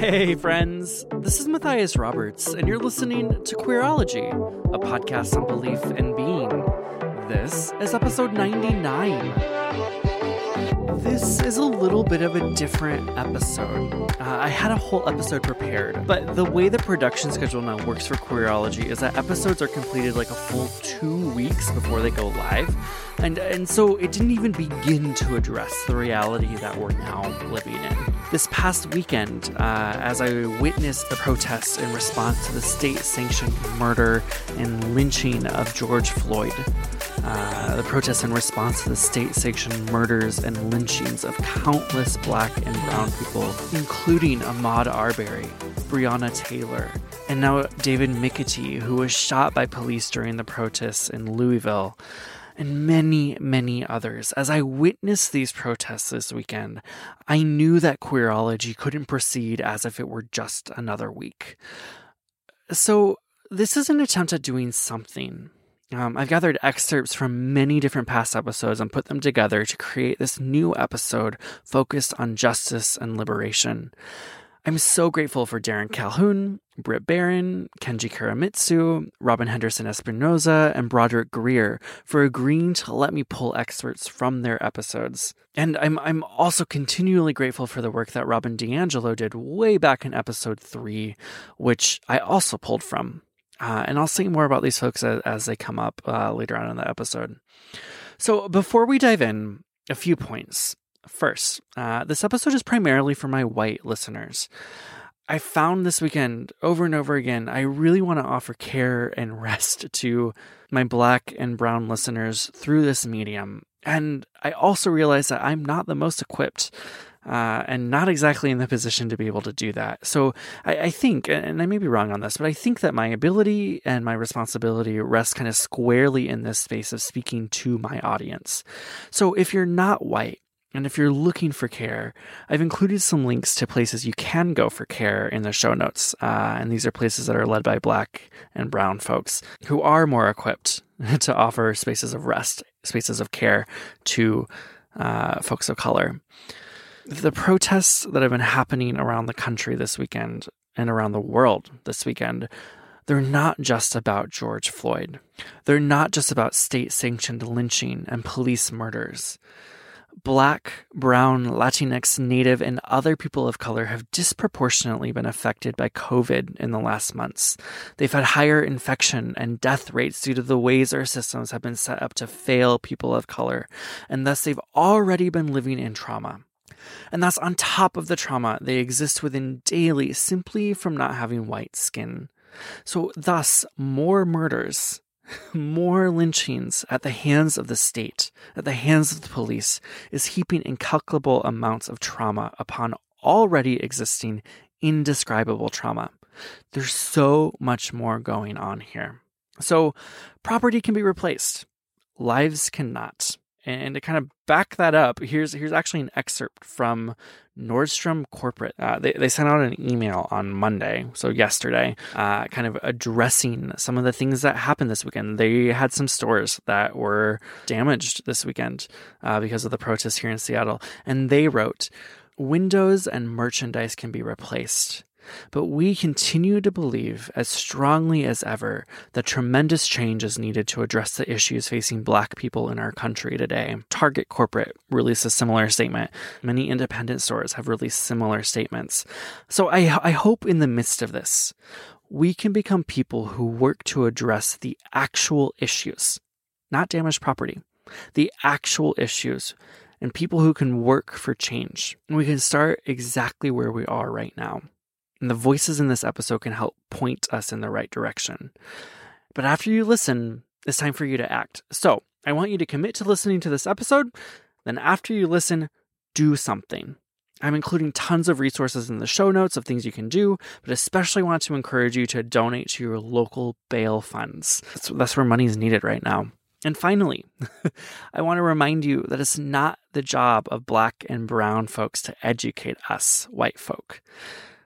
Hey, friends. This is Matthias Roberts, and you're listening to Queerology, a podcast on belief and being. This is episode 99. This is a little bit of a different episode. Uh, I had a whole episode prepared, but the way the production schedule now works for Queerology is that episodes are completed like a full two weeks before they go live. And, and so it didn't even begin to address the reality that we're now living in. This past weekend, uh, as I witnessed the protests in response to the state sanctioned murder and lynching of George Floyd, uh, the protests in response to the state sanctioned murders and lynchings of countless black and brown people, including Ahmaud Arbery, Breonna Taylor, and now David McAtee, who was shot by police during the protests in Louisville and many, many others. As I witnessed these protests this weekend, I knew that Queerology couldn't proceed as if it were just another week. So, this is an attempt at doing something. Um, I've gathered excerpts from many different past episodes and put them together to create this new episode focused on justice and liberation. I'm so grateful for Darren Calhoun, Brit Barron, Kenji Kuramitsu, Robyn Henderson Espinoza, and Broderick Greer for agreeing to let me pull excerpts from their episodes. And I'm I'm also continually grateful for the work that Robin DiAngelo did way back in episode three, which I also pulled from. Uh, and I'll say more about these folks as, as they come up uh, later on in the episode. So before we dive in, a few points. First, uh, this episode is primarily for my white listeners. I found this weekend over and over again, I really want to offer care and rest to my black and brown listeners through this medium. And I also realize that I'm not the most equipped uh, and not exactly in the position to be able to do that. So I, I, think, and I may be wrong on this, but I think that my ability and my responsibility rest kind of squarely in this space of speaking to my audience. So if you're not white, and if you're looking for care, I've included some links to places you can go for care in the show notes. Uh, and these are places that are led by black and brown folks who are more equipped to offer spaces of rest, spaces of care to uh, folks of color. The protests that have been happening around the country this weekend and around the world this weekend they're not just about George Floyd. They're not just about state sanctioned lynching and police murders. Black, Brown, Latinx, Native, and other people of color have disproportionately been affected by COVID in the last months. They've had higher infection and death rates due to the ways our systems have been set up to fail people of color, and thus they've already been living in trauma. And that's on top of the trauma they exist within daily simply from not having white skin. So, thus, more murders more lynchings at the hands of the state, at the hands of the police, is heaping incalculable amounts of trauma upon already existing indescribable trauma. There's so much more going on here. So, property can be replaced, lives cannot. And to kind of back that up, here's here's actually an excerpt from Nordstrom Corporate. Uh, they, they sent out an email on Monday, so yesterday, uh, kind of addressing some of the things that happened this weekend. They had some stores that were damaged this weekend uh, because of the protests here in Seattle. And they wrote, Windows and merchandise can be replaced. But we continue to believe as strongly as ever that tremendous change is needed to address the issues facing Black people in our country today. Target Corporate released a similar statement. Many independent stores have released similar statements. So I, I hope in the midst of this, we can become people who work to address the actual issues, not damaged property, the actual issues and people who can work for change. And we can start exactly where we are right now. And the voices in this episode can help point us in the right direction. But after you listen, it's time for you to act. So I want you to commit to listening to this episode. Then, after you listen, do something. I'm including tons of resources in the show notes of things you can do, but especially want to encourage you to donate to your local bail funds. That's, that's where money is needed right now. And finally, I want to remind you that it's not the job of black and brown folks to educate us, white folk.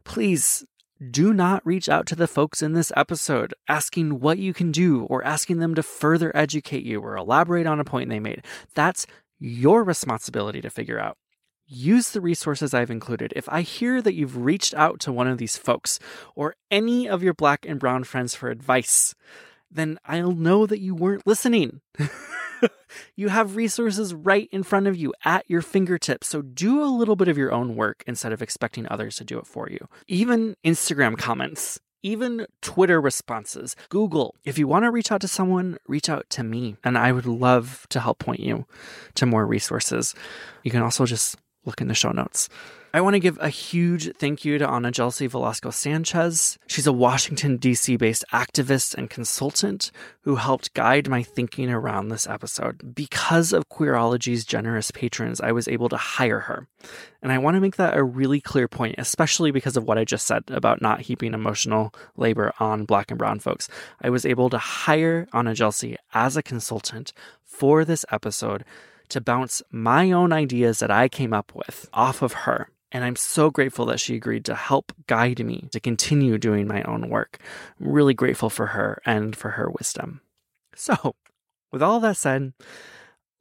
Please do not reach out to the folks in this episode asking what you can do or asking them to further educate you or elaborate on a point they made. That's your responsibility to figure out. Use the resources I've included. If I hear that you've reached out to one of these folks or any of your black and brown friends for advice, then I'll know that you weren't listening. you have resources right in front of you at your fingertips. So do a little bit of your own work instead of expecting others to do it for you. Even Instagram comments, even Twitter responses, Google. If you want to reach out to someone, reach out to me, and I would love to help point you to more resources. You can also just look in the show notes. I want to give a huge thank you to AnaYelsi Velasco Sanchez. She's a Washington, D.C. based activist and consultant who helped guide my thinking around this episode. Because of Queerology's generous patrons, I was able to hire her. And I want to make that a really clear point, especially because of what I just said about not heaping emotional labor on Black and Brown folks. I was able to hire AnaYelsi as a consultant for this episode to bounce my own ideas that I came up with off of her. And I'm so grateful that she agreed to help guide me to continue doing my own work. I'm really grateful for her and for her wisdom. So, with all that said,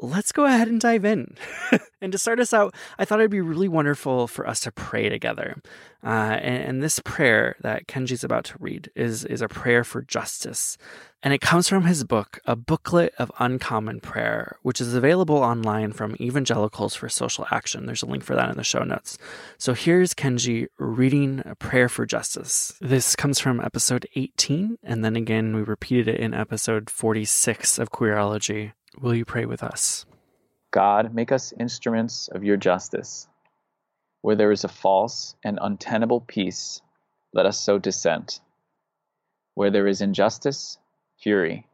let's go ahead and dive in. and to start us out, I thought it'd be really wonderful for us to pray together. Uh, and, and, this prayer that Kenji's about to read is, is a prayer for justice. And it comes from his book, A Booklet of Uncommon Prayer, which is available online from Evangelicals for Social Action. There's a link for that in the show notes. So here's Kenji reading a prayer for justice. This comes from episode 18, and then again, we repeated it in episode 46 of Queerology. Will you pray with us? God, make us instruments of your justice. Where there is a false and untenable peace, let us sow dissent. Where there is injustice, fury.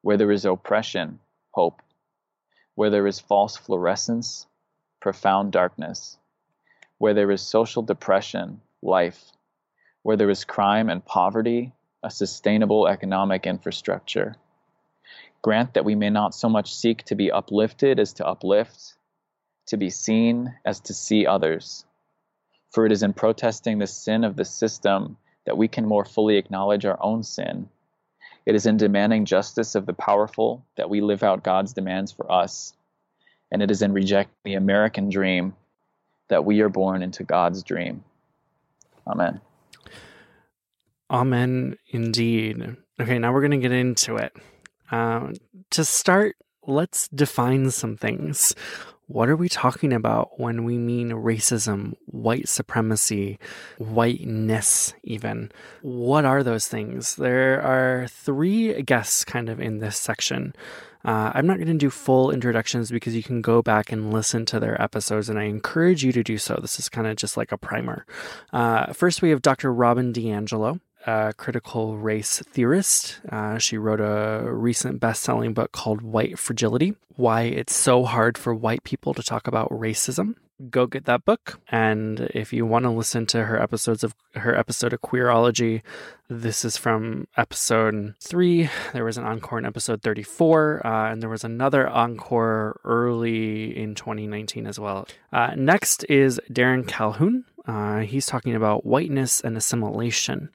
Where there is oppression, hope. Where there is false fluorescence, profound darkness. Where there is social depression, life. Where there is crime and poverty, a sustainable economic infrastructure Grant that we may not so much seek to be uplifted as to uplift, to be seen as to see others. For it is in protesting the sin of the system that we can more fully acknowledge our own sin. It is in demanding justice of the powerful that we live out God's demands for us. And it is in rejecting the American dream that we are born into God's dream. Amen. Amen, indeed. Okay, now we're going to get into it. Uh, to start, let's define some things. What are we talking about when we mean racism, white supremacy, whiteness, even? What are those things? There are three guests kind of in this section. Uh, I'm not going to do full introductions because you can go back and listen to their episodes, and I encourage you to do so. This is kind of just like a primer. Uh, first, we have Dr. Robin DiAngelo a critical race theorist. Uh, she wrote a recent best selling book called White Fragility Why It's So Hard for White People to Talk About Racism. Go get that book. And if you want to listen to her episodes of her episode of Queerology, this is from episode three. There was an encore in episode 34, uh, and there was another encore early in 2019 as well. Uh, next is Darren Calhoun. Uh, he's talking about whiteness and assimilation.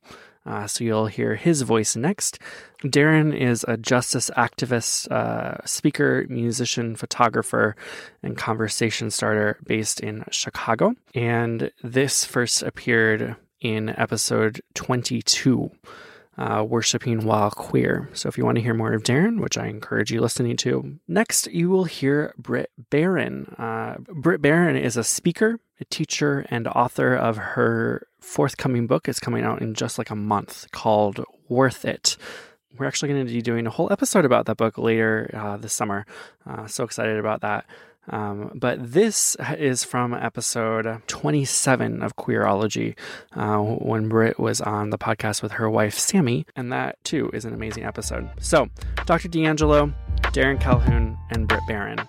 Uh, so you'll hear his voice next. Darren is a justice activist, uh, speaker, musician, photographer, and conversation starter based in Chicago. And this first appeared in episode 22. Uh, worshiping while queer. So, if you want to hear more of Darren, which I encourage you listening to, next you will hear Brit Barron. Uh, Brit Barron is a speaker, a teacher, and author of her forthcoming book is coming out in just like a month called Worth It. We're actually going to be doing a whole episode about that book later uh, this summer. Uh, so excited about that. Um, but this is from episode 27 of Queerology uh, when Brit was on the podcast with her wife, Sammy. And that too is an amazing episode. So, Dr. DiAngelo, Darren Calhoun, and Brit Barron.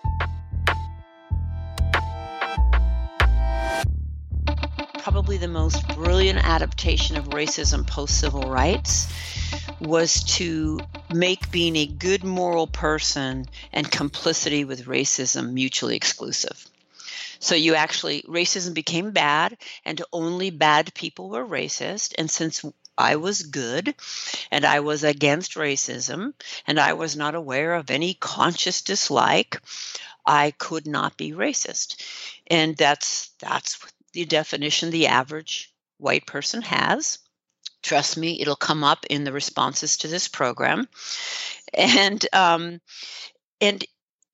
Probably the most brilliant adaptation of racism post civil rights was to make being a good moral person and complicity with racism mutually exclusive. So you actually, racism became bad, and only bad people were racist. And since I was good and I was against racism and I was not aware of any conscious dislike, I could not be racist. And that's that's the definition the average white person has. Trust me, it'll come up in the responses to this program. And um, and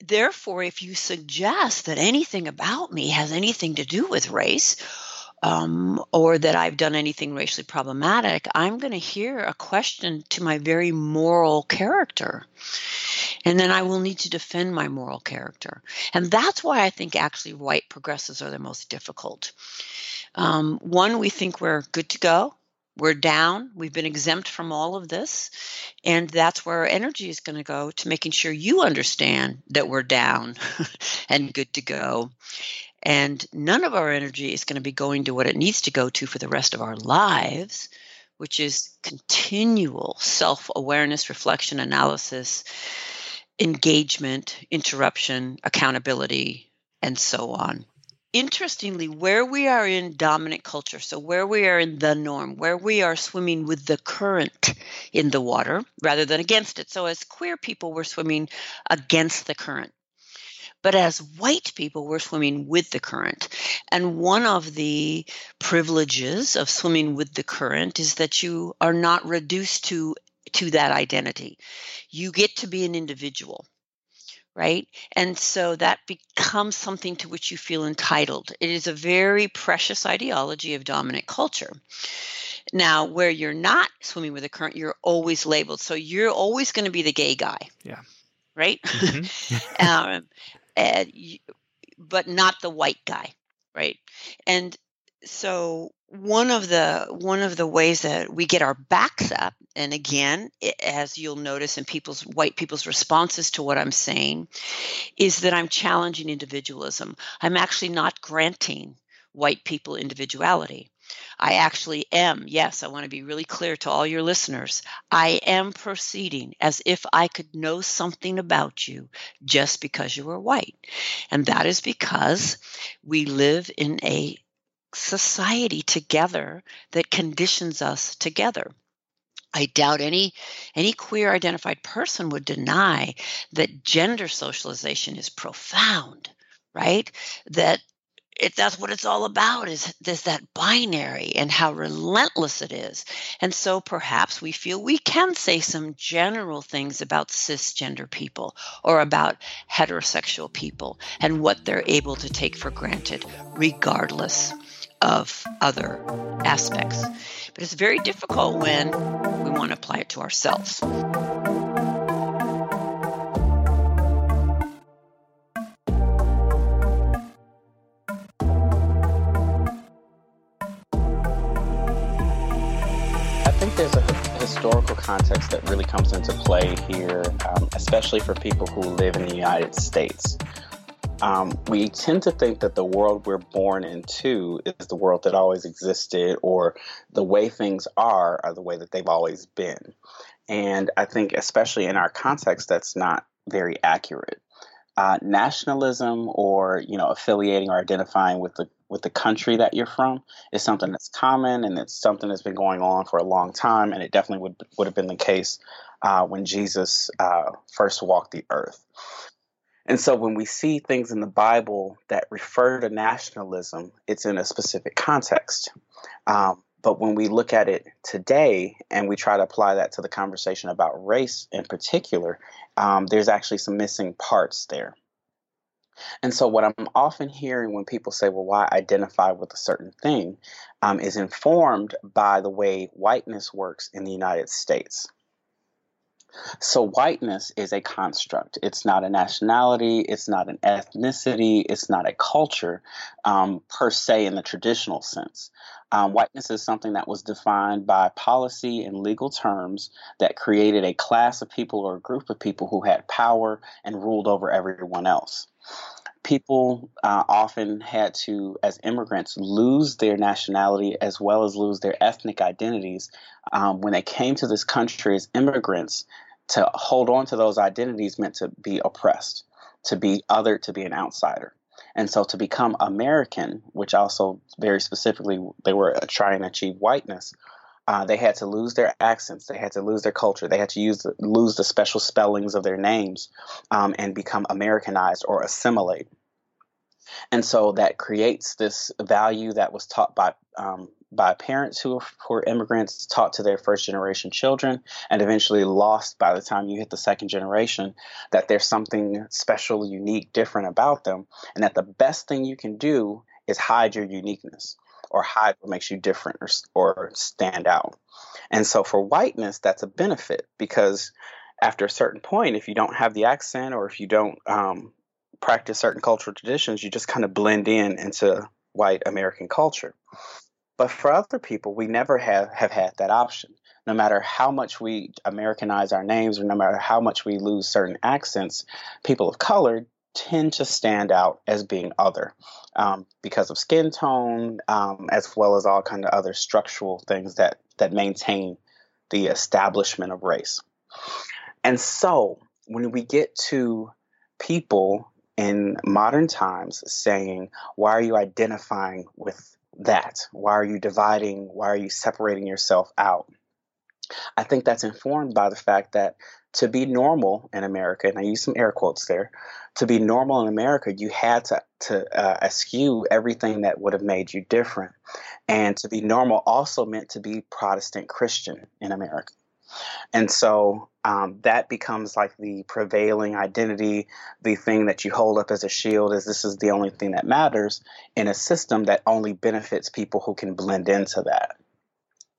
therefore, if you suggest that anything about me has anything to do with race, um, or that I've done anything racially problematic, I'm going to hear a question to my very moral character. And then I will need to defend my moral character. And that's why I think actually white progressives are the most difficult. Um, one, we think we're good to go. We're down. We've been exempt from all of this. And that's where our energy is going to go to making sure you understand that we're down and good to go. And none of our energy is going to be going to what it needs to go to for the rest of our lives, which is continual self awareness, reflection, analysis, engagement, interruption, accountability, and so on. Interestingly, where we are in dominant culture, so where we are in the norm, where we are swimming with the current in the water rather than against it. So, as queer people, we're swimming against the current. But as white people, we're swimming with the current. And one of the privileges of swimming with the current is that you are not reduced to to that identity. You get to be an individual right? And so that becomes something to which you feel entitled. It is a very precious ideology of dominant culture. Now, where you're not swimming with the current, you're always labeled. So you're always going to be the gay guy. Yeah. Right? Mm-hmm. um, and, but not the white guy, right? And so one of the one of the ways that we get our backs up and again it, as you'll notice in people's white people's responses to what i'm saying is that i'm challenging individualism i'm actually not granting white people individuality I actually am, yes, I want to be really clear to all your listeners. I am proceeding as if I could know something about you just because you are white. And that is because we live in a society together that conditions us together. I doubt any any queer identified person would deny that gender socialization is profound, right? That it, that's what it's all about is, is that binary and how relentless it is and so perhaps we feel we can say some general things about cisgender people or about heterosexual people and what they're able to take for granted regardless of other aspects but it's very difficult when we want to apply it to ourselves I think there's a historical context that really comes into play here, um, especially for people who live in the United States. Um, we tend to think that the world we're born into is the world that always existed, or the way things are are the way that they've always been. And I think, especially in our context, that's not very accurate. Uh, nationalism, or you know, affiliating or identifying with the with the country that you're from is something that's common and it's something that's been going on for a long time. And it definitely would, would have been the case uh, when Jesus uh, first walked the earth. And so when we see things in the Bible that refer to nationalism, it's in a specific context. Um, but when we look at it today and we try to apply that to the conversation about race in particular, um, there's actually some missing parts there. And so, what I'm often hearing when people say, well, why identify with a certain thing, um, is informed by the way whiteness works in the United States. So, whiteness is a construct. It's not a nationality, it's not an ethnicity, it's not a culture um, per se in the traditional sense. Um, whiteness is something that was defined by policy and legal terms that created a class of people or a group of people who had power and ruled over everyone else. people uh, often had to, as immigrants, lose their nationality as well as lose their ethnic identities. Um, when they came to this country as immigrants, to hold on to those identities meant to be oppressed, to be other, to be an outsider. And so to become American, which also very specifically they were trying to achieve whiteness, uh, they had to lose their accents, they had to lose their culture, they had to use the, lose the special spellings of their names um, and become Americanized or assimilate. And so that creates this value that was taught by um, by parents who, were immigrants, taught to their first generation children, and eventually lost by the time you hit the second generation. That there's something special, unique, different about them, and that the best thing you can do is hide your uniqueness or hide what makes you different or, or stand out. And so for whiteness, that's a benefit because after a certain point, if you don't have the accent or if you don't um, practice certain cultural traditions, you just kind of blend in into white American culture. But for other people, we never have, have had that option. No matter how much we Americanize our names or no matter how much we lose certain accents, people of color tend to stand out as being other um, because of skin tone, um, as well as all kind of other structural things that that maintain the establishment of race. And so, when we get to people in modern times saying, "Why are you identifying with that? Why are you dividing? Why are you separating yourself out?" I think that's informed by the fact that to be normal in America, and I use some air quotes there, to be normal in America, you had to to uh, eschew everything that would have made you different, and to be normal also meant to be Protestant Christian in America, and so um, that becomes like the prevailing identity, the thing that you hold up as a shield, is this is the only thing that matters in a system that only benefits people who can blend into that.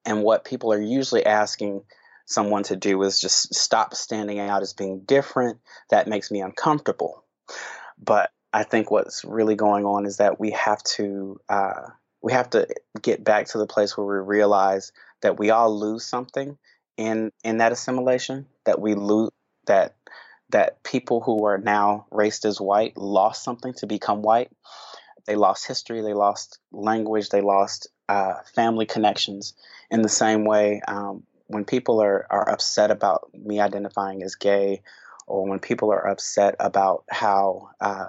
And what people are usually asking someone to do is just stop standing out as being different. That makes me uncomfortable. But I think what's really going on is that we have to uh, we have to get back to the place where we realize that we all lose something in in that assimilation. That we lose that that people who are now raced as white lost something to become white. They lost history, they lost language, they lost uh, family connections. In the same way, um, when people are, are upset about me identifying as gay, or when people are upset about how uh,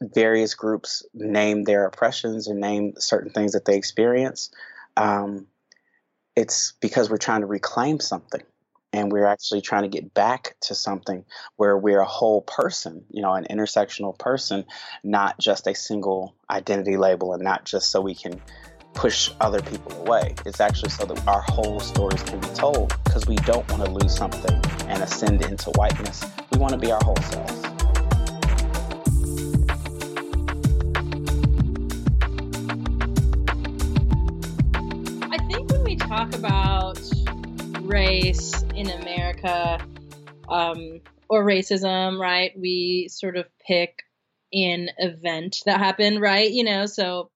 various groups name their oppressions and name certain things that they experience, um, it's because we're trying to reclaim something. And we're actually trying to get back to something where we're a whole person, you know, an intersectional person, not just a single identity label, and not just so we can push other people away. It's actually so that our whole stories can be told because we don't want to lose something and ascend into whiteness. We want to be our whole selves. Talk about race in America um, or racism, right, we sort of pick an event that happened, right? You know, so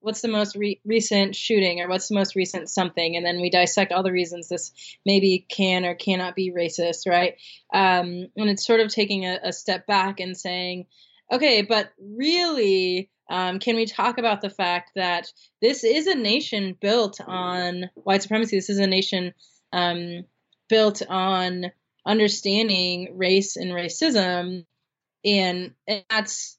what's the most re- recent shooting or what's the most recent something? And then we dissect all the reasons this maybe can or cannot be racist right? Um, and it's sort of taking a, a, step back and saying okay but really um, can we talk about the fact that this is a nation built on white supremacy this is a nation um, built on understanding race and racism and, and that's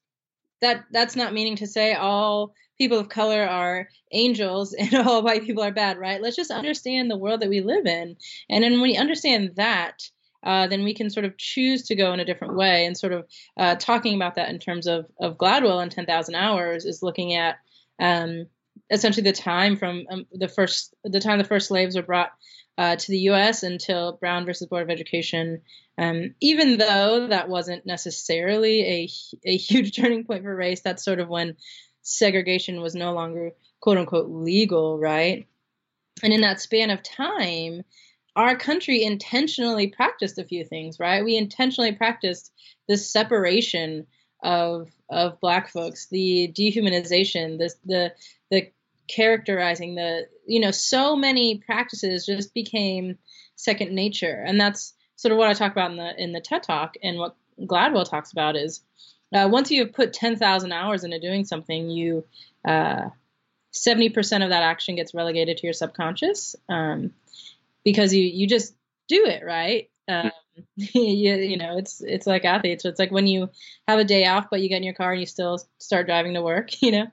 that that's not meaning to say all people of color are angels and all white people are bad, right? Let's just understand the world that we live in. And then when we understand that, uh, then we can sort of choose to go in a different way. And sort of uh, talking about that in terms of, of Gladwell and 10,000 Hours is looking at um, essentially the time from um, the first, the time the first slaves were brought uh, to the U.S. until Brown versus Board of Education. Um, even though that wasn't necessarily a, a huge turning point for race, that's sort of when segregation was no longer quote unquote legal, right? And in that span of time, our country intentionally practiced a few things, right? We intentionally practiced this separation of of black folks, the dehumanization, the the the characterizing, the you know, so many practices just became second nature, and that's sort of what I talk about in the in the TED Talk, and what Gladwell talks about is uh, once you have put 10,000 hours into doing something, you uh, 70% of that action gets relegated to your subconscious. Um, because you you just do it right. Um, you, you know, it's it's like athletes. So it's like when you have a day off, but you get in your car and you still start driving to work. You know,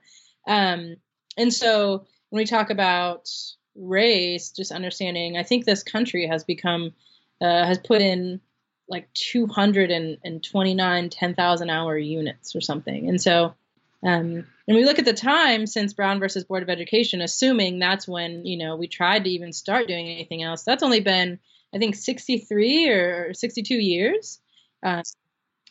um, and so when we talk about race, just understanding, I think this country has become uh, has put in like 229 10,000 hour units or something. And so, um, and we look at the time since Brown versus Board of Education, assuming that's when, you know, we tried to even start doing anything else. That's only been, I think, 63 or 62 years. Uh,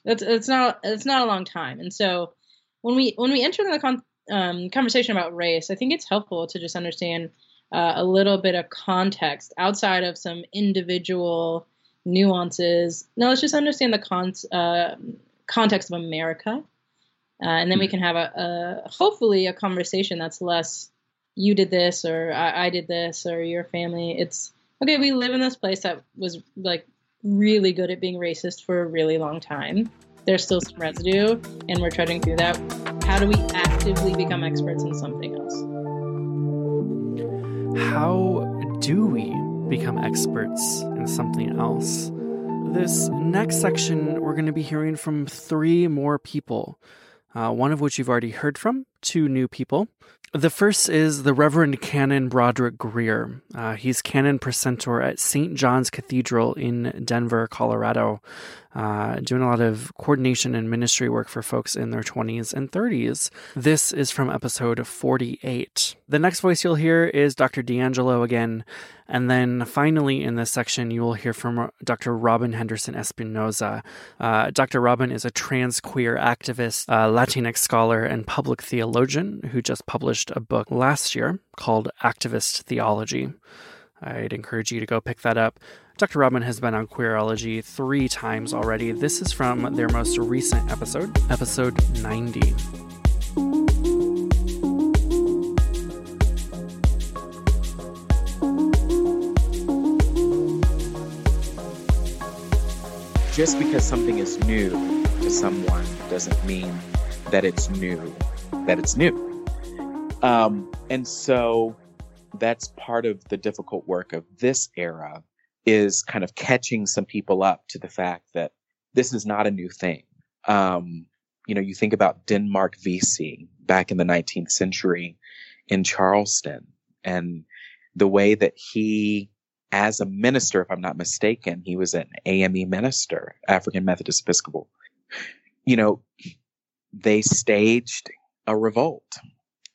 that's, it's not, it's not a long time. And so when we, when we enter the con- um, conversation about race, I think it's helpful to just understand uh, a little bit of context outside of some individual nuances. Now let's just understand the con- uh, context of America, uh, and then we can have a, a, hopefully a conversation that's less you did this or I, I did this or your family. It's okay. We live in this place that was like really good at being racist for a really long time. There's still some residue, and we're trudging through that. How do we actively become experts in something else? How do we become experts in something else. This next section, we're going to be hearing from three more people, uh, one of which you've already heard from, two new people. The first is the Reverend Canon Broderick Greer. Uh, he's canon precentor at St. John's Cathedral in Denver, Colorado, uh, doing a lot of coordination and ministry work for folks in their 20s and 30s. This is from episode 48. The next voice you'll hear is Dr. DiAngelo again. And then finally, in this section, you will hear from Dr. Robyn Henderson Espinoza. Uh, Dr. Robyn is a trans queer activist, Latinx scholar, and public theologian who just published a book last year called Activist Theology. I'd encourage you to go pick that up. Dr. Robyn has been on Queerology three times already. This is from their most recent episode, episode 90. Just because something is new to someone doesn't mean that it's new, that it's new. Um, and so that's part of the difficult work of this era is kind of catching some people up to the fact that this is not a new thing. Um, you know, you think about Denmark Vesey back in the 19th century in Charleston and the way that he, as a minister, if I'm not mistaken, he was an AME minister, African Methodist Episcopal. You know, they staged a revolt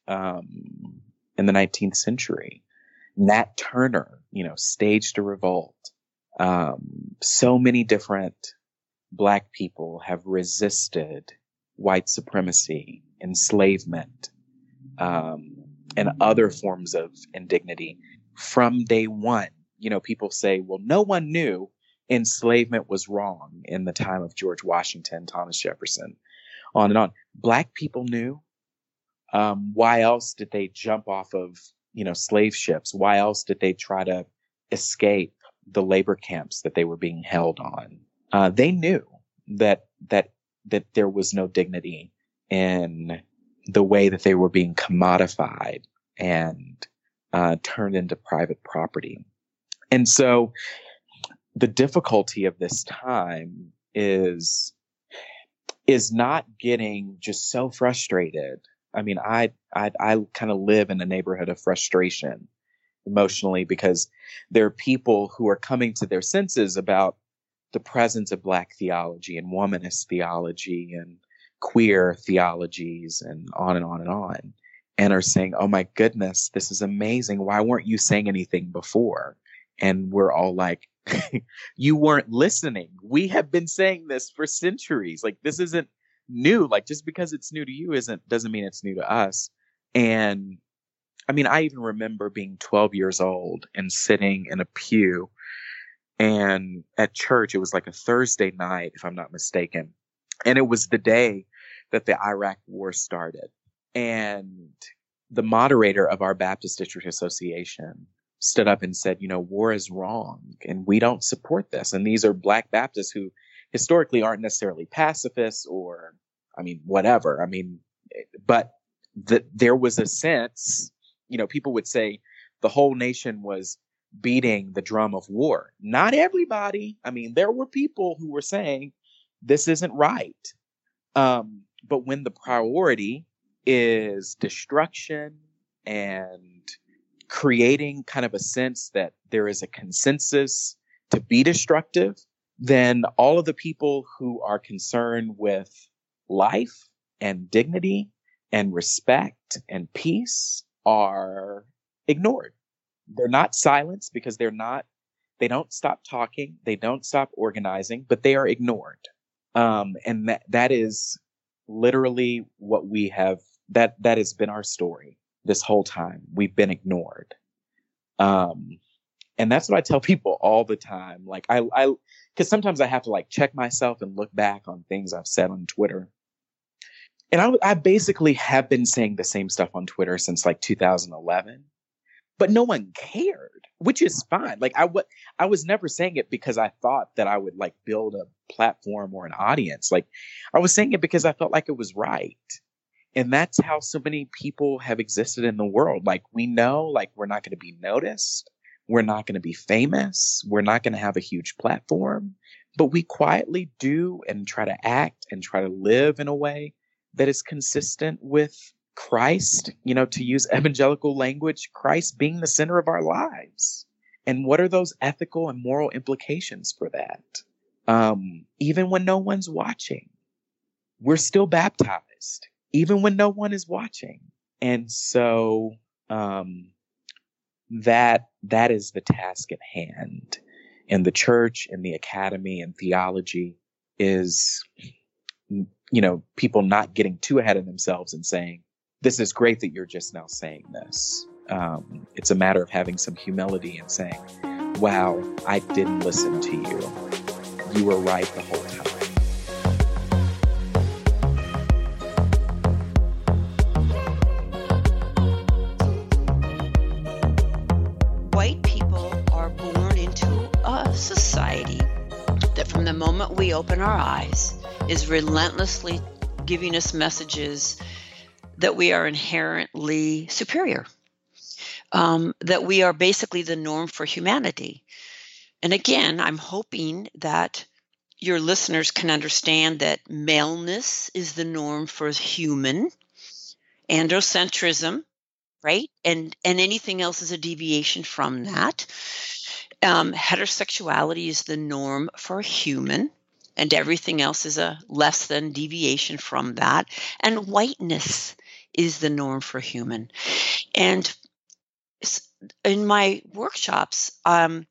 um, in the 19th century. Nat Turner, you know, staged a revolt. Um, so many different black people have resisted white supremacy, enslavement, um, and other forms of indignity from day one. You know, people say, well, no one knew enslavement was wrong in the time of George Washington, Thomas Jefferson, on and on. Black people knew, um, why else did they jump off of, you know, slave ships? Why else did they try to escape the labor camps that they were being held on? Uh, they knew that, that, that there was no dignity in the way that they were being commodified and, uh, turned into private property. And so the difficulty of this time is, is not getting just so frustrated I mean, I, I, I kind of live in a neighborhood of frustration emotionally because there are people who are coming to their senses about the presence of black theology and womanist theology and queer theologies and on and on and on and are saying, Oh my goodness, this is amazing. Why weren't you saying anything before? And we're all like, you weren't listening. We have been saying this for centuries. Like this isn't new. Like just because it's new to you isn't doesn't mean it's new to us. And I mean, I even remember being 12 years old and sitting in a pew and at church, it was like a Thursday night, if I'm not mistaken. And it was the day that the Iraq war started. And the moderator of our Baptist District Association stood up and said, you know, war is wrong and we don't support this. And these are black Baptists who historically aren't necessarily pacifists or I mean, whatever. I mean, but the, there was a sense, you know, people would say the whole nation was beating the drum of war. Not everybody. I mean, there were people who were saying this isn't right. Um, but when the priority is destruction and creating kind of a sense that there is a consensus to be destructive, then all of the people who are concerned with life and dignity and respect and peace are ignored. They're not silenced because they're not, they don't stop talking. They don't stop organizing, but they are ignored. Um, and that, that is literally what we have, that, that has been our story this whole time. We've been ignored. Um, and that's what I tell people all the time. Like I, I, cause sometimes I have to like check myself and look back on things I've said on Twitter. And I, I basically have been saying the same stuff on Twitter since like 2011, but no one cared, which is fine. Like I, w- I was never saying it because I thought that I would like build a platform or an audience. Like I was saying it because I felt like it was right. And that's how so many people have existed in the world. Like we know, like we're not going to be noticed. We're not going to be famous. We're not going to have a huge platform, but we quietly do and try to act and try to live in a way that is consistent with Christ, you know, to use evangelical language, Christ being the center of our lives. And what are those ethical and moral implications for that? Um, even when no one's watching, we're still baptized even when no one is watching. And so, um, that, that is the task at hand. And the church and the academy and theology is, you know, people not getting too ahead of themselves and saying, this is great that you're just now saying this. Um, it's a matter of having some humility and saying, wow, I didn't listen to you. You were right the whole time. We open our eyes is relentlessly giving us messages that we are inherently superior, um, that we are basically the norm for humanity. And again, I'm hoping that your listeners can understand that maleness is the norm for human, androcentrism, right? And and anything else is a deviation from that. Um, heterosexuality is the norm for human, and everything else is a less than deviation from that. And whiteness is the norm for human. And in my workshops, um,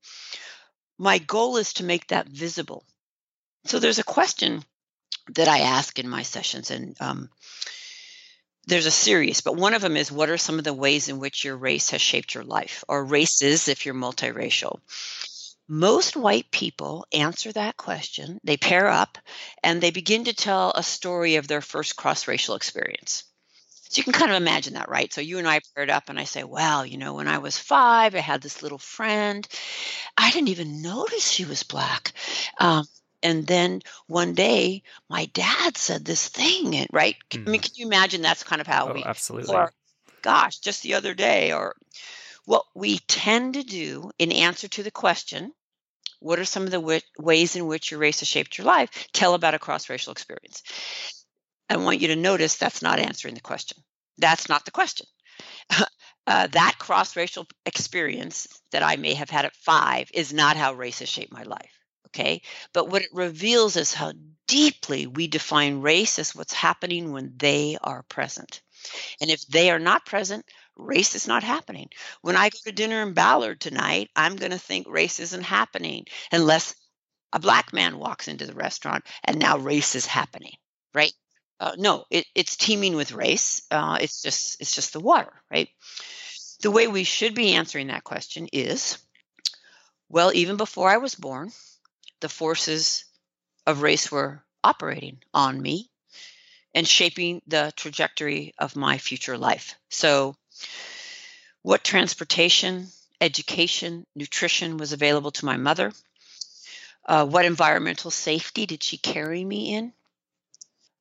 my goal is to make that visible. So there's a question that I ask in my sessions, and um, there's a series, but one of them is what are some of the ways in which your race has shaped your life, or races if you're multiracial? Most white people answer that question. They pair up and they begin to tell a story of their first cross racial experience. So you can kind of imagine that, right? So you and I paired up, and I say, Well, you know, when I was five, I had this little friend. I didn't even notice she was black. Um, and then one day my dad said this thing right mm. i mean mm. can you imagine that's kind of how oh, we absolutely or, gosh just the other day or what we tend to do in answer to the question what are some of the w- ways in which your race has shaped your life tell about a cross-racial experience i want you to notice that's not answering the question that's not the question uh, that cross-racial experience that i may have had at five is not how race has shaped my life Okay. But what it reveals is how deeply we define race as what's happening when they are present. And if they are not present, race is not happening. When I go to dinner in Ballard tonight, I'm going to think race isn't happening unless a black man walks into the restaurant and now race is happening, right? Uh, no, it, it's teeming with race. Uh, it's just it's just the water, right? The way we should be answering that question is, well, even before I was born, the forces of race were operating on me and shaping the trajectory of my future life. So, what transportation, education, nutrition was available to my mother? Uh, what environmental safety did she carry me in?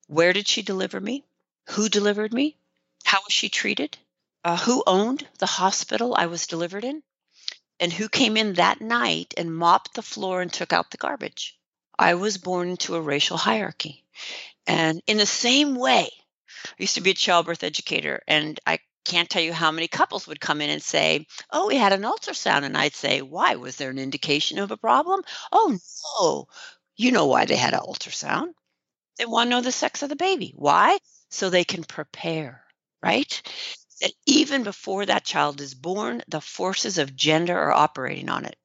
Where did she deliver me? Who delivered me? How was she treated? Uh, who owned the hospital I was delivered in? And who came in that night and mopped the floor and took out the garbage? I was born into a racial hierarchy. And in the same way, I used to be a childbirth educator, and I can't tell you how many couples would come in and say, Oh, we had an ultrasound. And I'd say, Why? Was there an indication of a problem? Oh, no. You know why they had an ultrasound. They want to know the sex of the baby. Why? So they can prepare, right? That even before that child is born, the forces of gender are operating on it.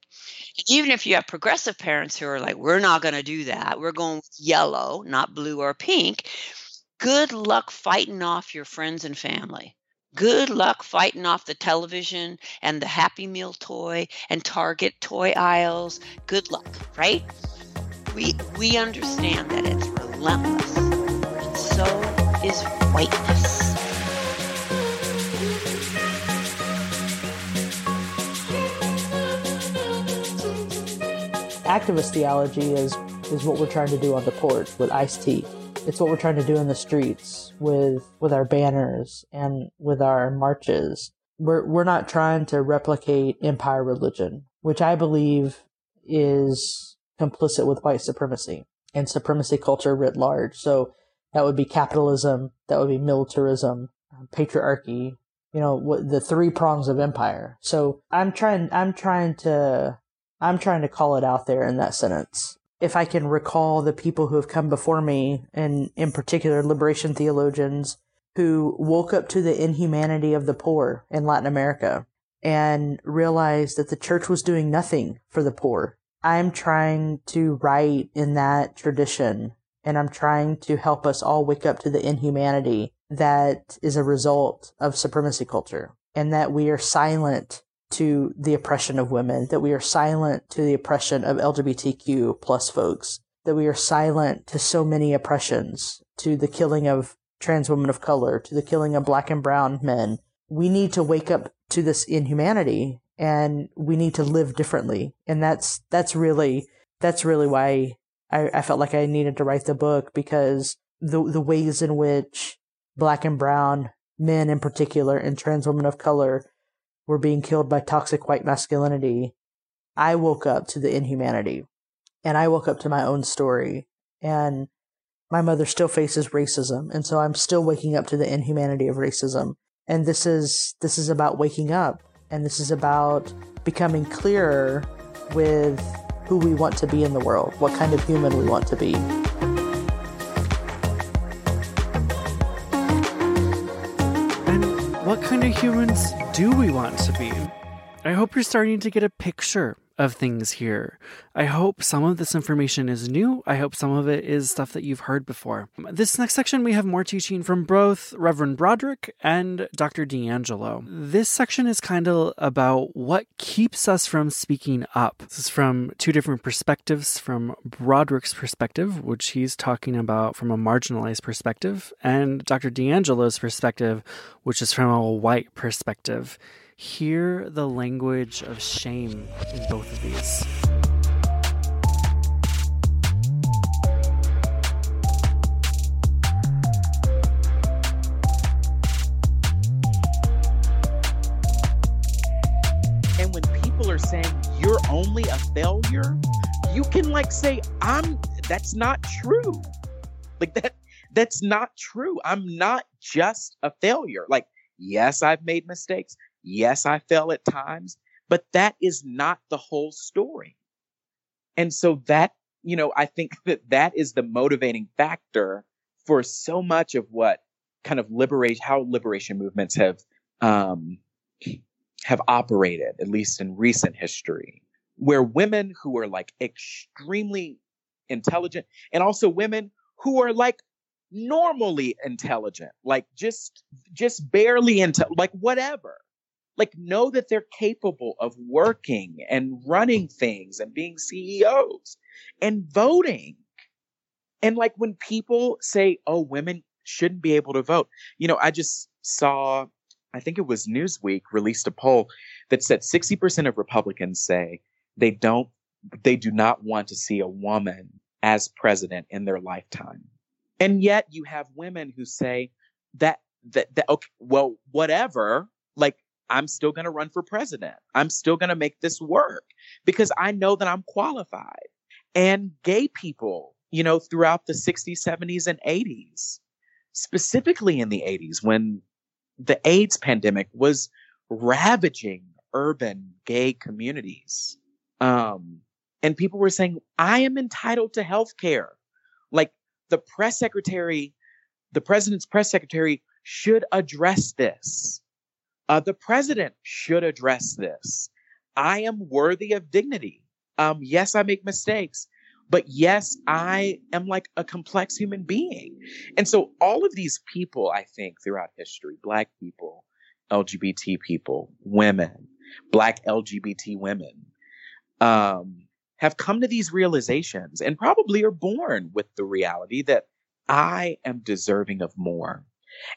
Even if you have progressive parents who are like, we're not going to do that, we're going with yellow, not blue or pink, good luck fighting off your friends and family. Good luck fighting off the television and the Happy Meal toy and Target toy aisles. Good luck, right? We we understand that it's relentless. And so is whiteness. Activist theology is is what we're trying to do on the porch with Ice-T. It's what we're trying to do in the streets with with our banners and with our marches. We're we're not trying to replicate empire religion, which I believe is complicit with white supremacy and supremacy culture writ large. So that would be capitalism, that would be militarism, um, patriarchy, you know, the three prongs of empire. So I'm trying I'm trying to I'm trying to call it out there in that sentence if I can recall the people who have come before me, and in particular liberation theologians, who woke up to the inhumanity of the poor in Latin America and realized that the church was doing nothing for the poor. I'm trying to write in that tradition, and I'm trying to help us all wake up to the inhumanity that is a result of supremacy culture, and that we are silent to the oppression of women, that we are silent to the oppression of LGBTQ plus folks, that we are silent to so many oppressions, to the killing of trans women of color, to the killing of black and brown men. We need to wake up to this inhumanity and we need to live differently. And that's, that's really, that's really why I, I felt like I needed to write the book because the, the ways in which black and brown men in particular and trans women of color were being killed by toxic white masculinity, I woke up to the inhumanity and I woke up to my own story. And my mother still faces racism. And so I'm still waking up to the inhumanity of racism. And this is, this is about waking up. And this is about becoming clearer with who we want to be in the world, what kind of human we want to be. Kind of humans do we want to be? I hope you're starting to get a picture of things here. I hope some of this information is new. I hope some of it is stuff that you've heard before. This next section, we have more teaching from both Reverend Broderick and Dr. DiAngelo. This section is kind of about what keeps us from speaking up. This is from two different perspectives from Broderick's perspective, which he's talking about from a marginalized perspective, and Dr. DiAngelo's perspective, which is from a white perspective hear the language of shame in both of these. And when people are saying you're only a failure, you can like say, I'm that's not true. Like that that's not true. I'm not just a failure. Like, yes, I've made mistakes. Yes, I fell at times, but that is not the whole story. And so that, you know, I think that that is the motivating factor for so much of what kind of liberate, how liberation movements have, um, have operated, at least in recent history, where women who are like extremely intelligent and also women who are like normally intelligent, like just, just barely into, like whatever like know that they're capable of working and running things and being CEOs and voting. And like when people say, oh, women shouldn't be able to vote, you know, I just saw, I think it was Newsweek released a poll that said 60% of Republicans say they don't, they do not want to see a woman as president in their lifetime. And yet you have women who say that that, that okay, well, whatever, like I'm still going to run for president. I'm still going to make this work because I know that I'm qualified. And gay people, you know, throughout the 60s, 70s, and 80s, specifically in the 80s when the AIDS pandemic was ravaging urban gay communities. Um, and people were saying, I am entitled to health care. Like the press secretary, the president's press secretary should address this. Uh, the president should address this. I am worthy of dignity. Um, yes, I make mistakes, but yes, I am like a complex human being. And so all of these people, I think, throughout history, black people, LGBT people, women, black LGBT women, um, have come to these realizations and probably are born with the reality that I am deserving of more.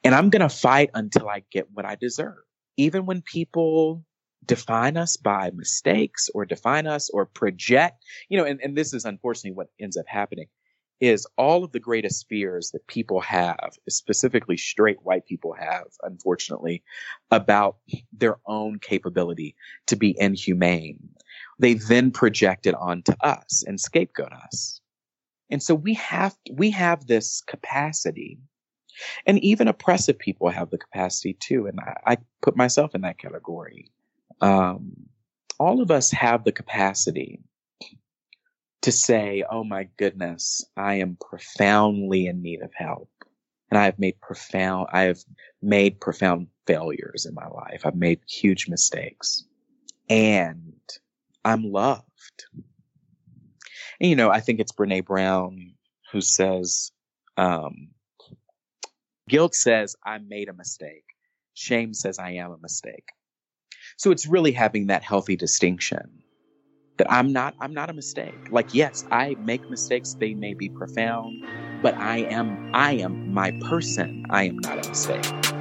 And I'm going to fight until I get what I deserve. Even when people define us by mistakes or define us or project, you know, and, and this is unfortunately what ends up happening is all of the greatest fears that people have, specifically straight white people have, unfortunately, about their own capability to be inhumane. They then project it onto us and scapegoat us. And so we have, we have this capacity and even oppressive people have the capacity too. And I, I put myself in that category. Um, all of us have the capacity to say, Oh my goodness, I am profoundly in need of help. And I have made profound, I have made profound failures in my life. I've made huge mistakes and I'm loved. And, you know, I think it's Brene Brown who says, um, Guilt says I made a mistake. Shame says I am a mistake. So it's really having that healthy distinction that I'm not, I'm not a mistake. Like, yes, I make mistakes. They may be profound, but I am, I am my person. I am not a mistake.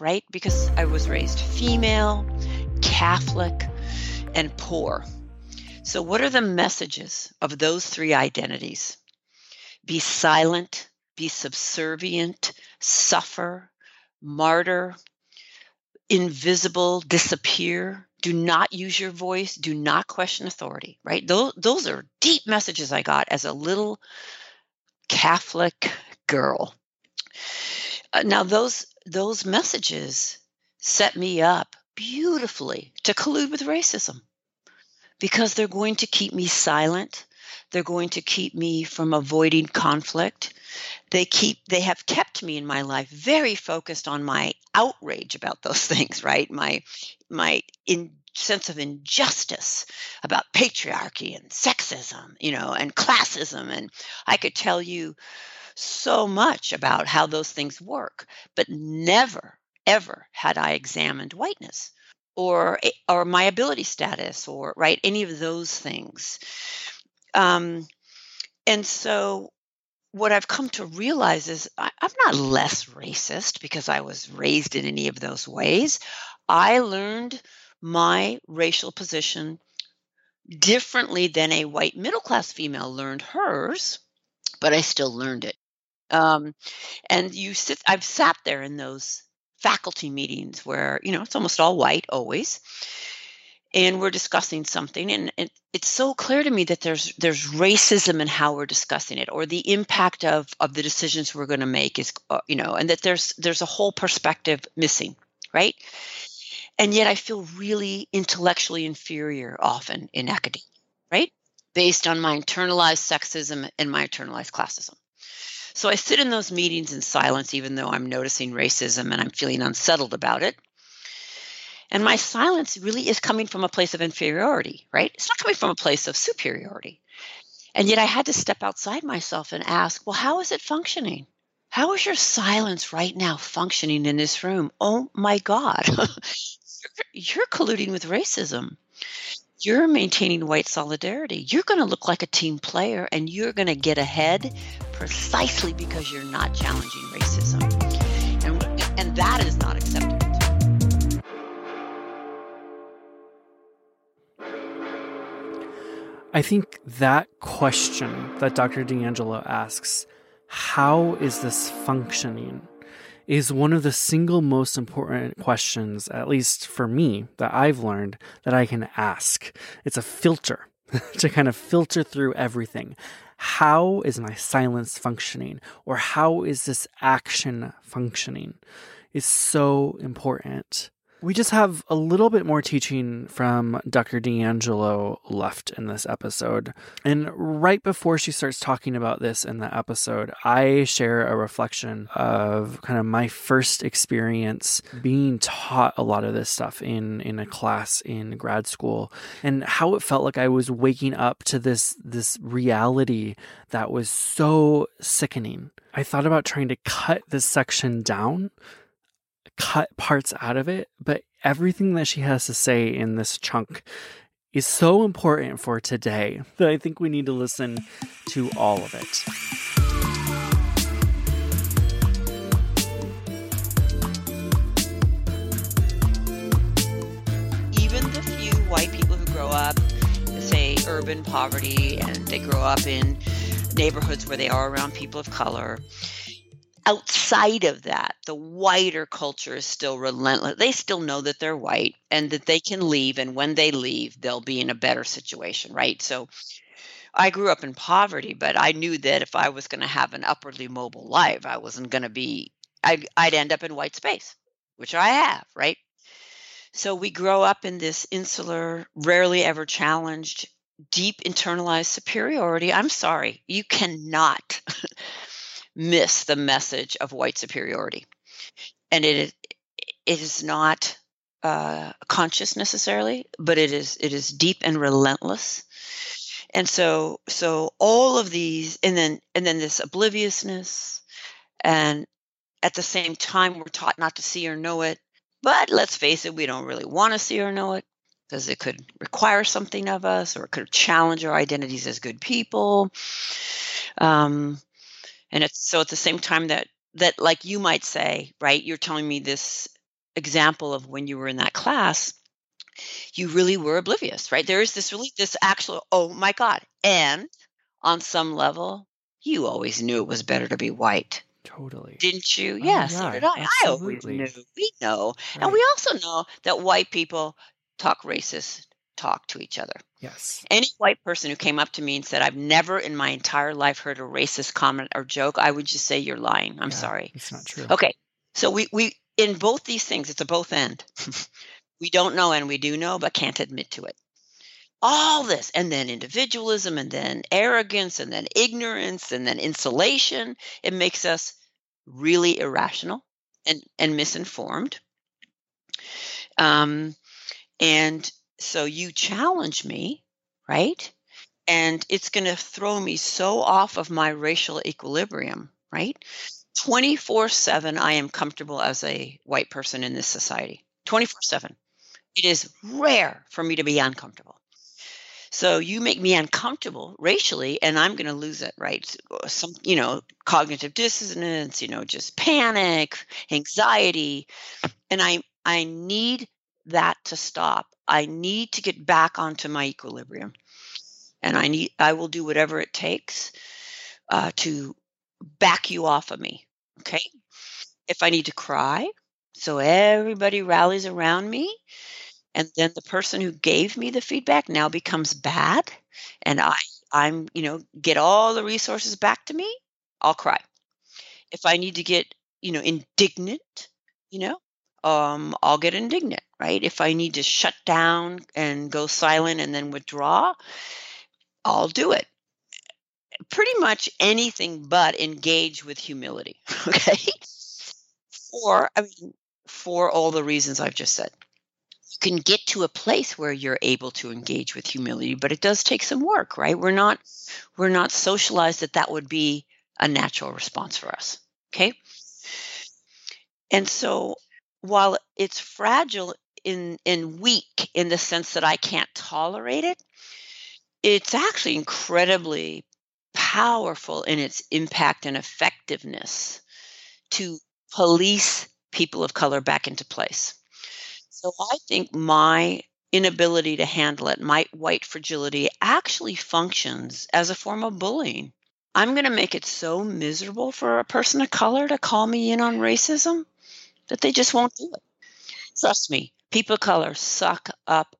Right? Because I was raised female, Catholic, and poor. So, what are the messages of those three identities? Be silent, be subservient, suffer, martyr, invisible, disappear. Do not use your voice. Do not question authority, right? Those, those are deep messages I got as a little Catholic girl. Uh, now, those those messages set me up beautifully to collude with racism because they're going to keep me silent. They're going to keep me from avoiding conflict. They keep they have kept me in my life very focused on my outrage about those things right? My my in sense of injustice about patriarchy and sexism you know and classism. And i could tell you so much about how those things work, but never, ever had I examined whiteness or or my ability status or right any of those things. Um, and so what I've come to realize is I, I'm not less racist because I was raised in any of those ways. I learned my racial position differently than a white middle class female learned hers, but I still learned it. Um, and you sit, I've sat there in those faculty meetings where, you know, it's almost all white always. And we're discussing something, and it, it's so clear to me that there's there's racism in how we're discussing it, or the impact of of the decisions we're going to make is, uh, you know, and that there's there's a whole perspective missing, right? And yet, I feel really intellectually inferior often in academia, right? Based on my internalized sexism and my internalized classism. So I sit in those meetings in silence, even though I'm noticing racism and I'm feeling unsettled about it. And my silence really is coming from a place of inferiority, right? It's not coming from a place of superiority. And yet I had to step outside myself and ask, well, how is it functioning? How is your silence right now functioning in this room? Oh my God, you're colluding with racism. you're maintaining white solidarity. You're going to look like a team player and you're going to get ahead precisely because you're not challenging racism. And, and that is not acceptable. I think that question that Dr. DiAngelo asks, how is this functioning? is one of the single most important questions, at least for me, that I've learned that I can ask. It's a filter to kind of filter through everything. How is my silence functioning? Or how is this action functioning? Is so important. We just have a little bit more teaching from Dr. DiAngelo left in this episode. And right before she starts talking about this in the episode, I share a reflection of kind of my first experience being taught a lot of this stuff in, in a class in grad school and how it felt like I was waking up to this this reality that was so sickening. I thought about trying to cut this section down cut parts out of it, but everything that she has to say in this chunk is so important for today that I think we need to listen to all of it. Even the few white people who grow up, say, urban poverty, and they grow up in neighborhoods where they are around people of color, outside of that, the whiter culture is still relentless. They still know that they're white and that they can leave. And when they leave, they'll be in a better situation, right? So I grew up in poverty, but I knew that if I was going to have an upwardly mobile life, I wasn't going to be, I'd, I'd end up in white space, which I have, right? So we grow up in this insular, rarely ever challenged, deep internalized superiority. I'm sorry, you cannot miss the message of white superiority. And it is, it is not uh, conscious necessarily, but it is it is deep and relentless. And so so all of these and then and then this obliviousness and at the same time we're taught not to see or know it. But let's face it, we don't really want to see or know it because it could require something of us or it could challenge our identities as good people. Um, and it's so at the same time that that like you might say right you're telling me this example of when you were in that class you really were oblivious right? There is this really this actual oh my god and on some level you always knew it was better to be white. Totally. didn't you? Oh, yeah, so did i. I always knew we know. Right. and we also know that white people talk racist talk to each other. Yes. Any white person who came up to me and said, I've never in my entire life heard a racist comment or joke, I would just say, You're lying. I'm yeah, sorry. It's not true. Okay. So we, we in both these things, it's a both end. we don't know and we do know, but can't admit to it. All this, and then individualism, and then arrogance, and then ignorance, and then insulation. It makes us really irrational and, and misinformed. Um, and so you challenge me, right? And it's going to throw me so off of my racial equilibrium, right? 24 7, I am comfortable as a white person in this society. 24 7. It is rare for me to be uncomfortable. So you make me uncomfortable racially, and I'm going to lose it, right? Some, you know, cognitive dissonance, you know, just panic, anxiety, and I I need that to stop. I need to get back onto my equilibrium. And I need I will do whatever it takes uh, to back you off of me. Okay. If I need to cry, so everybody rallies around me, and then the person who gave me the feedback now becomes bad, and I I'm you know get all the resources back to me, I'll cry. If I need to get you know indignant, you know, um, I'll get indignant, right? If I need to shut down and go silent and then withdraw, I'll do it. Pretty much anything but engage with humility, okay? For, I mean, for all the reasons I've just said. You can get to a place where you're able to engage with humility, but it does take some work, right? We're not we're not socialized that that would be a natural response for us, okay? And so while it's fragile in in weak in the sense that I can't tolerate it. It's actually incredibly powerful in its impact and effectiveness to police people of color back into place. So I think my inability to handle it, my white fragility, actually functions as a form of bullying. I'm going to make it so miserable for a person of color to call me in on racism that they just won't do it. Trust me, people of color suck up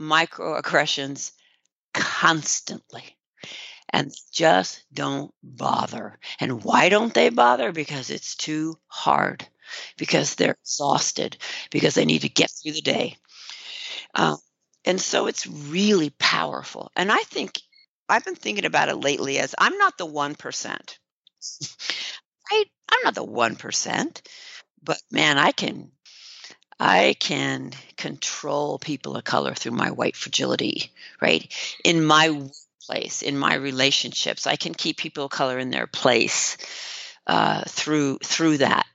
microaggressions constantly and just don't bother. And why don't they bother? Because it's too hard, because they're exhausted, because they need to get through the day. Um, and so it's really powerful. And I think I've been thinking about it lately as I'm not the 1%. right? I'm not the 1%, but man, I can I can control people of color through my white fragility, right? In my place, in my relationships, I can keep people of color in their place uh, through through that.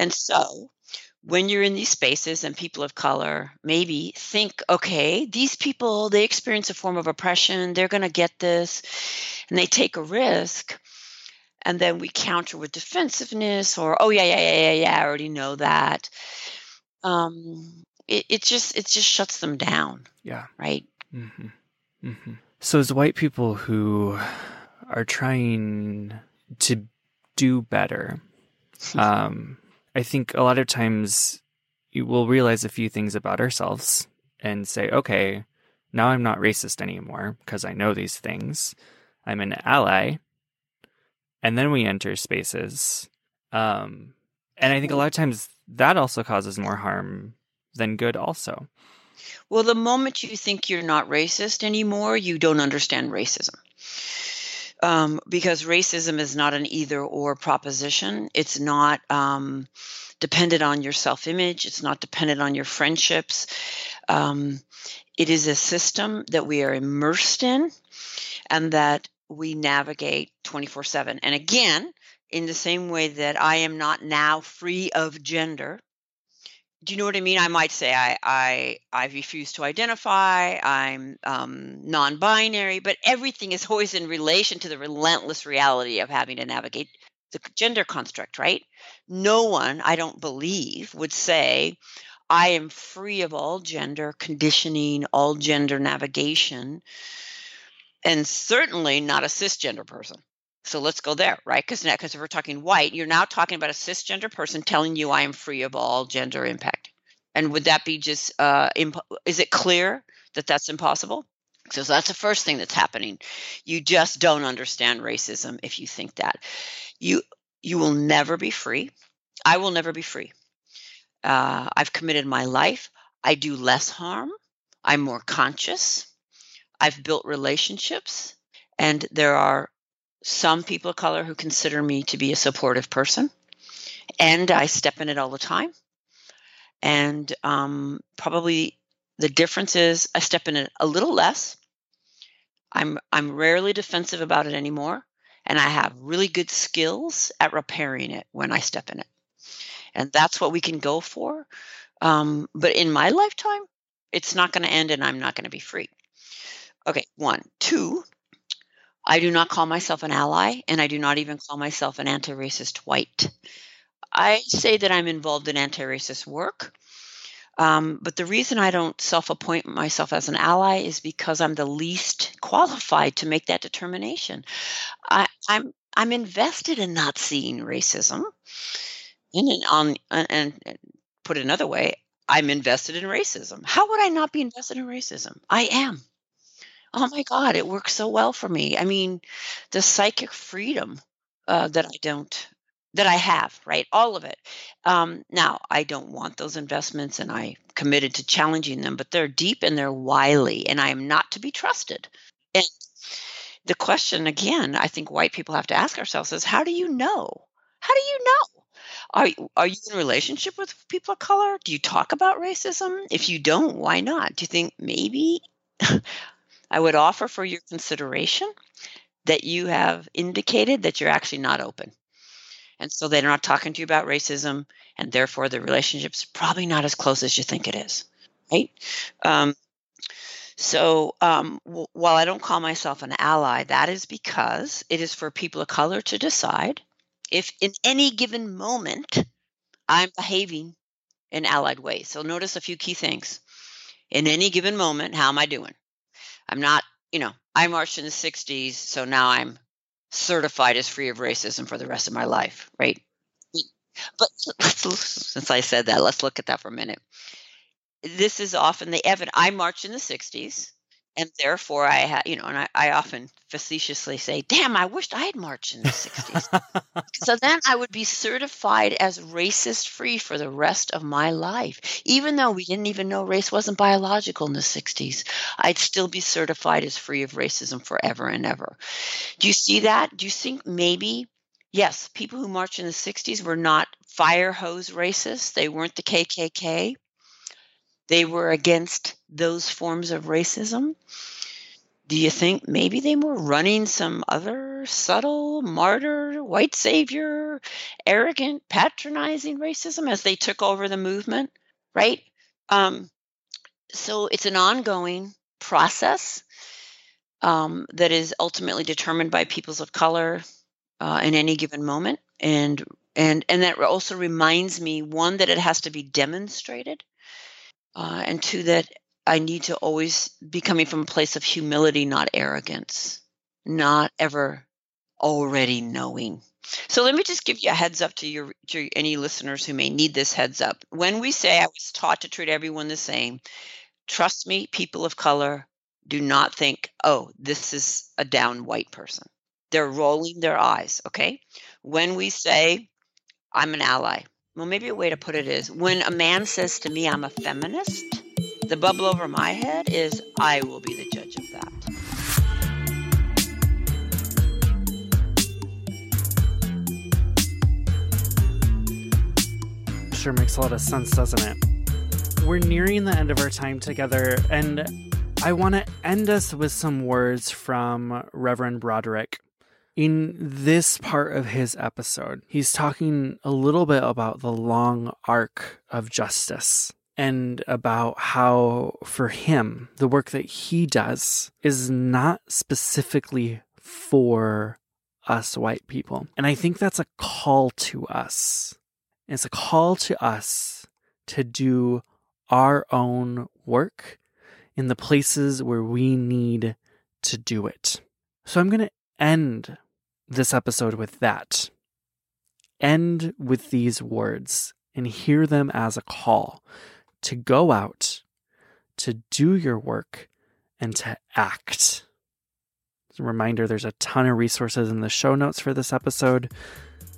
And so, when you're in these spaces and people of color maybe think, okay, these people they experience a form of oppression, they're going to get this, and they take a risk and then we counter with defensiveness or oh yeah yeah yeah yeah yeah i already know that um it, it just it just shuts them down Yeah. right hmm hmm So, as white people who are trying to do better, um, I think a lot of times we'll realize a few things about ourselves and say, okay, now I'm not racist anymore because I know these things. I'm an ally. And then we enter spaces. Um, and I think a lot of times that also causes more harm than good, also. well the moment you think you're not racist anymore you don't understand racism um, because racism is not an either or proposition it's not um, dependent on your self-image it's not dependent on your friendships um, it is a system that we are immersed in and that we navigate 24-7 and again in the same way that i am not now free of gender do you know what I mean? I might say I I I refuse to identify. I'm um, non-binary, but everything is always in relation to the relentless reality of having to navigate the gender construct, right? No one, I don't believe, would say I am free of all gender conditioning, all gender navigation, and certainly not a cisgender person. So let's go there, right? Because because if we're talking white, you're now talking about a cisgender person telling you I am free of all gender impact. And would that be just, uh, imp- is it clear that that's impossible? So that's the first thing that's happening. You just don't understand racism if you think that. You you will never be free. I will never be free. Uh, I've committed my life. I do less harm. I'm more conscious. I've built relationships, and there are some people of color who consider me to be a supportive person, and I step in it all the time. And um, probably the difference is I step in it a little less. I'm I'm rarely defensive about it anymore, and I have really good skills at repairing it when I step in it, and that's what we can go for. Um, but in my lifetime, it's not going to end, and I'm not going to be free. Okay, one, two. I do not call myself an ally, and I do not even call myself an anti racist white. I say that I'm involved in anti racist work, um, but the reason I don't self appoint myself as an ally is because I'm the least qualified to make that determination. I, I'm I'm invested in not seeing racism, and on and, and put it another way, I'm invested in racism. How would I not be invested in racism? I am. Oh my God, it works so well for me. I mean, the psychic freedom uh, that I don't, that I have, right? All of it. Um, now, I don't want those investments and I committed to challenging them, but they're deep and they're wily, and I am not to be trusted. And the question, again, I think white people have to ask ourselves is how do you know? How do you know? Are, are you in relationship with people of color? Do you talk about racism? If you don't, why not? Do you think maybe I would offer for your consideration that you have indicated that you're actually not open. And so they're not talking to you about racism, and therefore the relationship's probably not as close as you think it is. right? Um, so um, w- while I don't call myself an ally, that is because it is for people of color to decide if in any given moment I'm behaving in allied ways. So notice a few key things. In any given moment, how am I doing? I'm not, you know, I marched in the 60s, so now I'm certified as free of racism for the rest of my life, right? But since I said that, let's look at that for a minute. This is often the evidence. I marched in the 60s and therefore I had, you know, and I, I, often facetiously say, "Damn, I wished I had marched in the '60s." so then I would be certified as racist free for the rest of my life, even though we didn't even know race wasn't biological in the '60s. I'd still be certified as free of racism forever and ever. Do you see that? Do you think maybe? Yes, people who marched in the 60s were not fire hose racists. They weren't the KKK. They were against those forms of racism. Do you think maybe they were running some other subtle martyr, white savior, arrogant, patronizing racism as they took over the movement? Right? Um, so it's an ongoing process um, that is ultimately determined by peoples of color uh, in any given moment, and and and that also reminds me one that it has to be demonstrated uh, and two that I need to always be coming from a place of humility, not arrogance, not ever already knowing. So let me just give you a heads up to your to any listeners who may need this heads up. When we say I was taught to treat everyone the same, trust me, people of color do not think, "Oh, this is a down white person." They're rolling their eyes, okay? When we say I'm an ally, well, maybe a way to put it is when a man says to me, I'm a feminist, the bubble over my head is, I will be the judge of that. Sure makes a lot of sense, doesn't it? We're nearing the end of our time together, and I want to end us with some words from Reverend Broderick. In this part of his episode, he's talking a little bit about the long arc of justice and about how, for him, the work that he does is not specifically for us white people. And I think that's a call to us. It's a call to us to do our own work in the places where we need to do it. So I'm going to end this episode with that. End with these words and hear them as a call to go out, to do your work, and to act. As a reminder, there's a ton of resources in the show notes for this episode.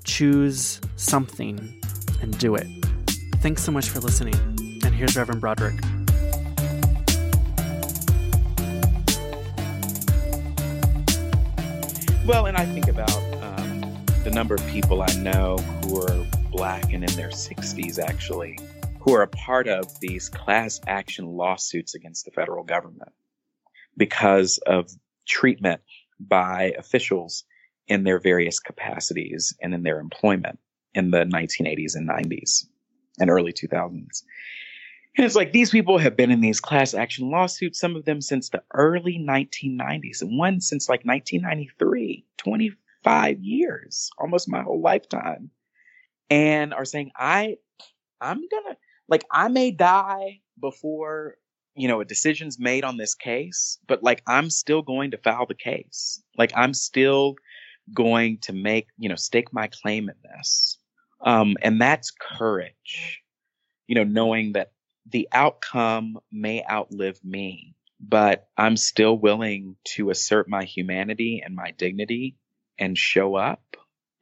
Choose something and do it. Thanks so much for listening. And here's Reverend Broderick. Well, and I think about um, the number of people I know who are black and in their 60s, actually, who are a part of these class action lawsuits against the federal government because of treatment by officials in their various capacities and in their employment in the 1980s and 90s and early 2000s. And it's like these people have been in these class action lawsuits, some of them since the early 1990s, and one since like 1993, 25 years, almost my whole lifetime, and are saying, I, I'm gonna, like, I may die before, you know, a decision's made on this case, but like, I'm still going to file the case. Like, I'm still going to make, you know, stake my claim in this. Um, and that's courage, you know, knowing that the outcome may outlive me, but I'm still willing to assert my humanity and my dignity and show up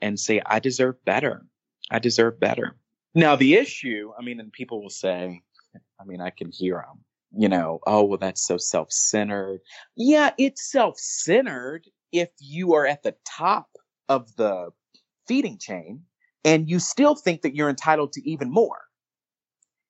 and say, I deserve better. I deserve better. Now, the issue, I mean, and people will say, I mean, I can hear them, you know, oh, well, that's so self centered. Yeah, it's self centered if you are at the top of the feeding chain and you still think that you're entitled to even more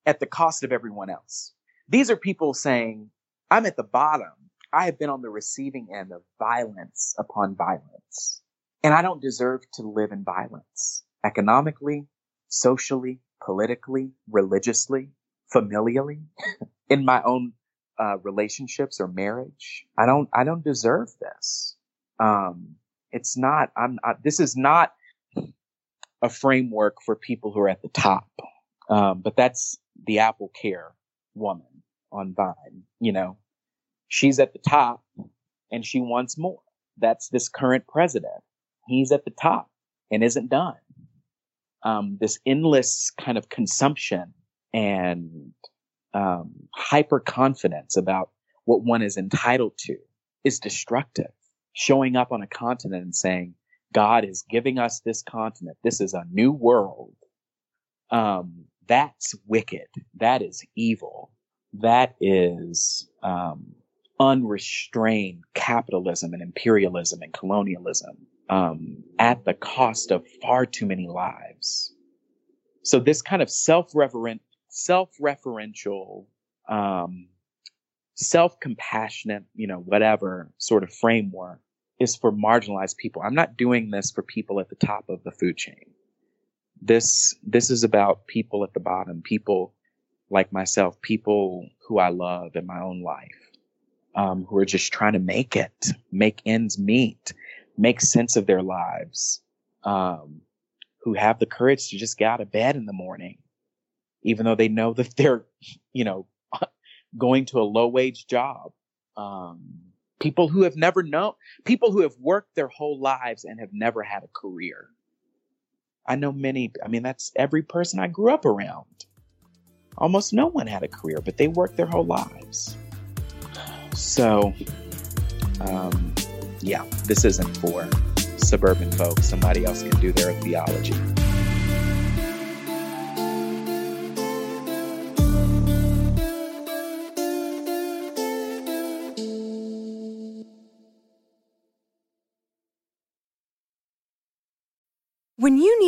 at the cost of everyone else. These are people saying, I'm at the bottom. I have been on the receiving end of violence upon violence. And I don't deserve to live in violence economically, socially, politically, religiously, familially. in my own uh, relationships or marriage. I don't, I don't deserve this. Um, it's not, I'm, I, this is not a framework for people who are at the top. Um, but that's the Apple Care woman on Vine, you know, she's at the top and she wants more. That's this current president. He's at the top and isn't done. Um, this endless kind of consumption and um, hyper confidence about what one is entitled to is destructive. Showing up on a continent and saying, God is giving us this continent. This is a new world. Um, that's wicked. That is evil. That is um, unrestrained capitalism and imperialism and colonialism um, at the cost of far too many lives. So this kind of self-reverent, self-referential, um, self-compassionate, you know, whatever sort of framework is for marginalized people. I'm not doing this for people at the top of the food chain. This, this is about people at the bottom, people like myself, people who I love in my own life, um, who are just trying to make it, make ends meet, make sense of their lives, um, who have the courage to just get out of bed in the morning, even though they know that they're, you know, going to a low wage job. Um, people who have never known, people who have worked their whole lives and have never had a career. I know many, I mean, that's every person I grew up around. Almost no one had a career, but they worked their whole lives. So, um, yeah, this isn't for suburban folks. Somebody else can do their theology.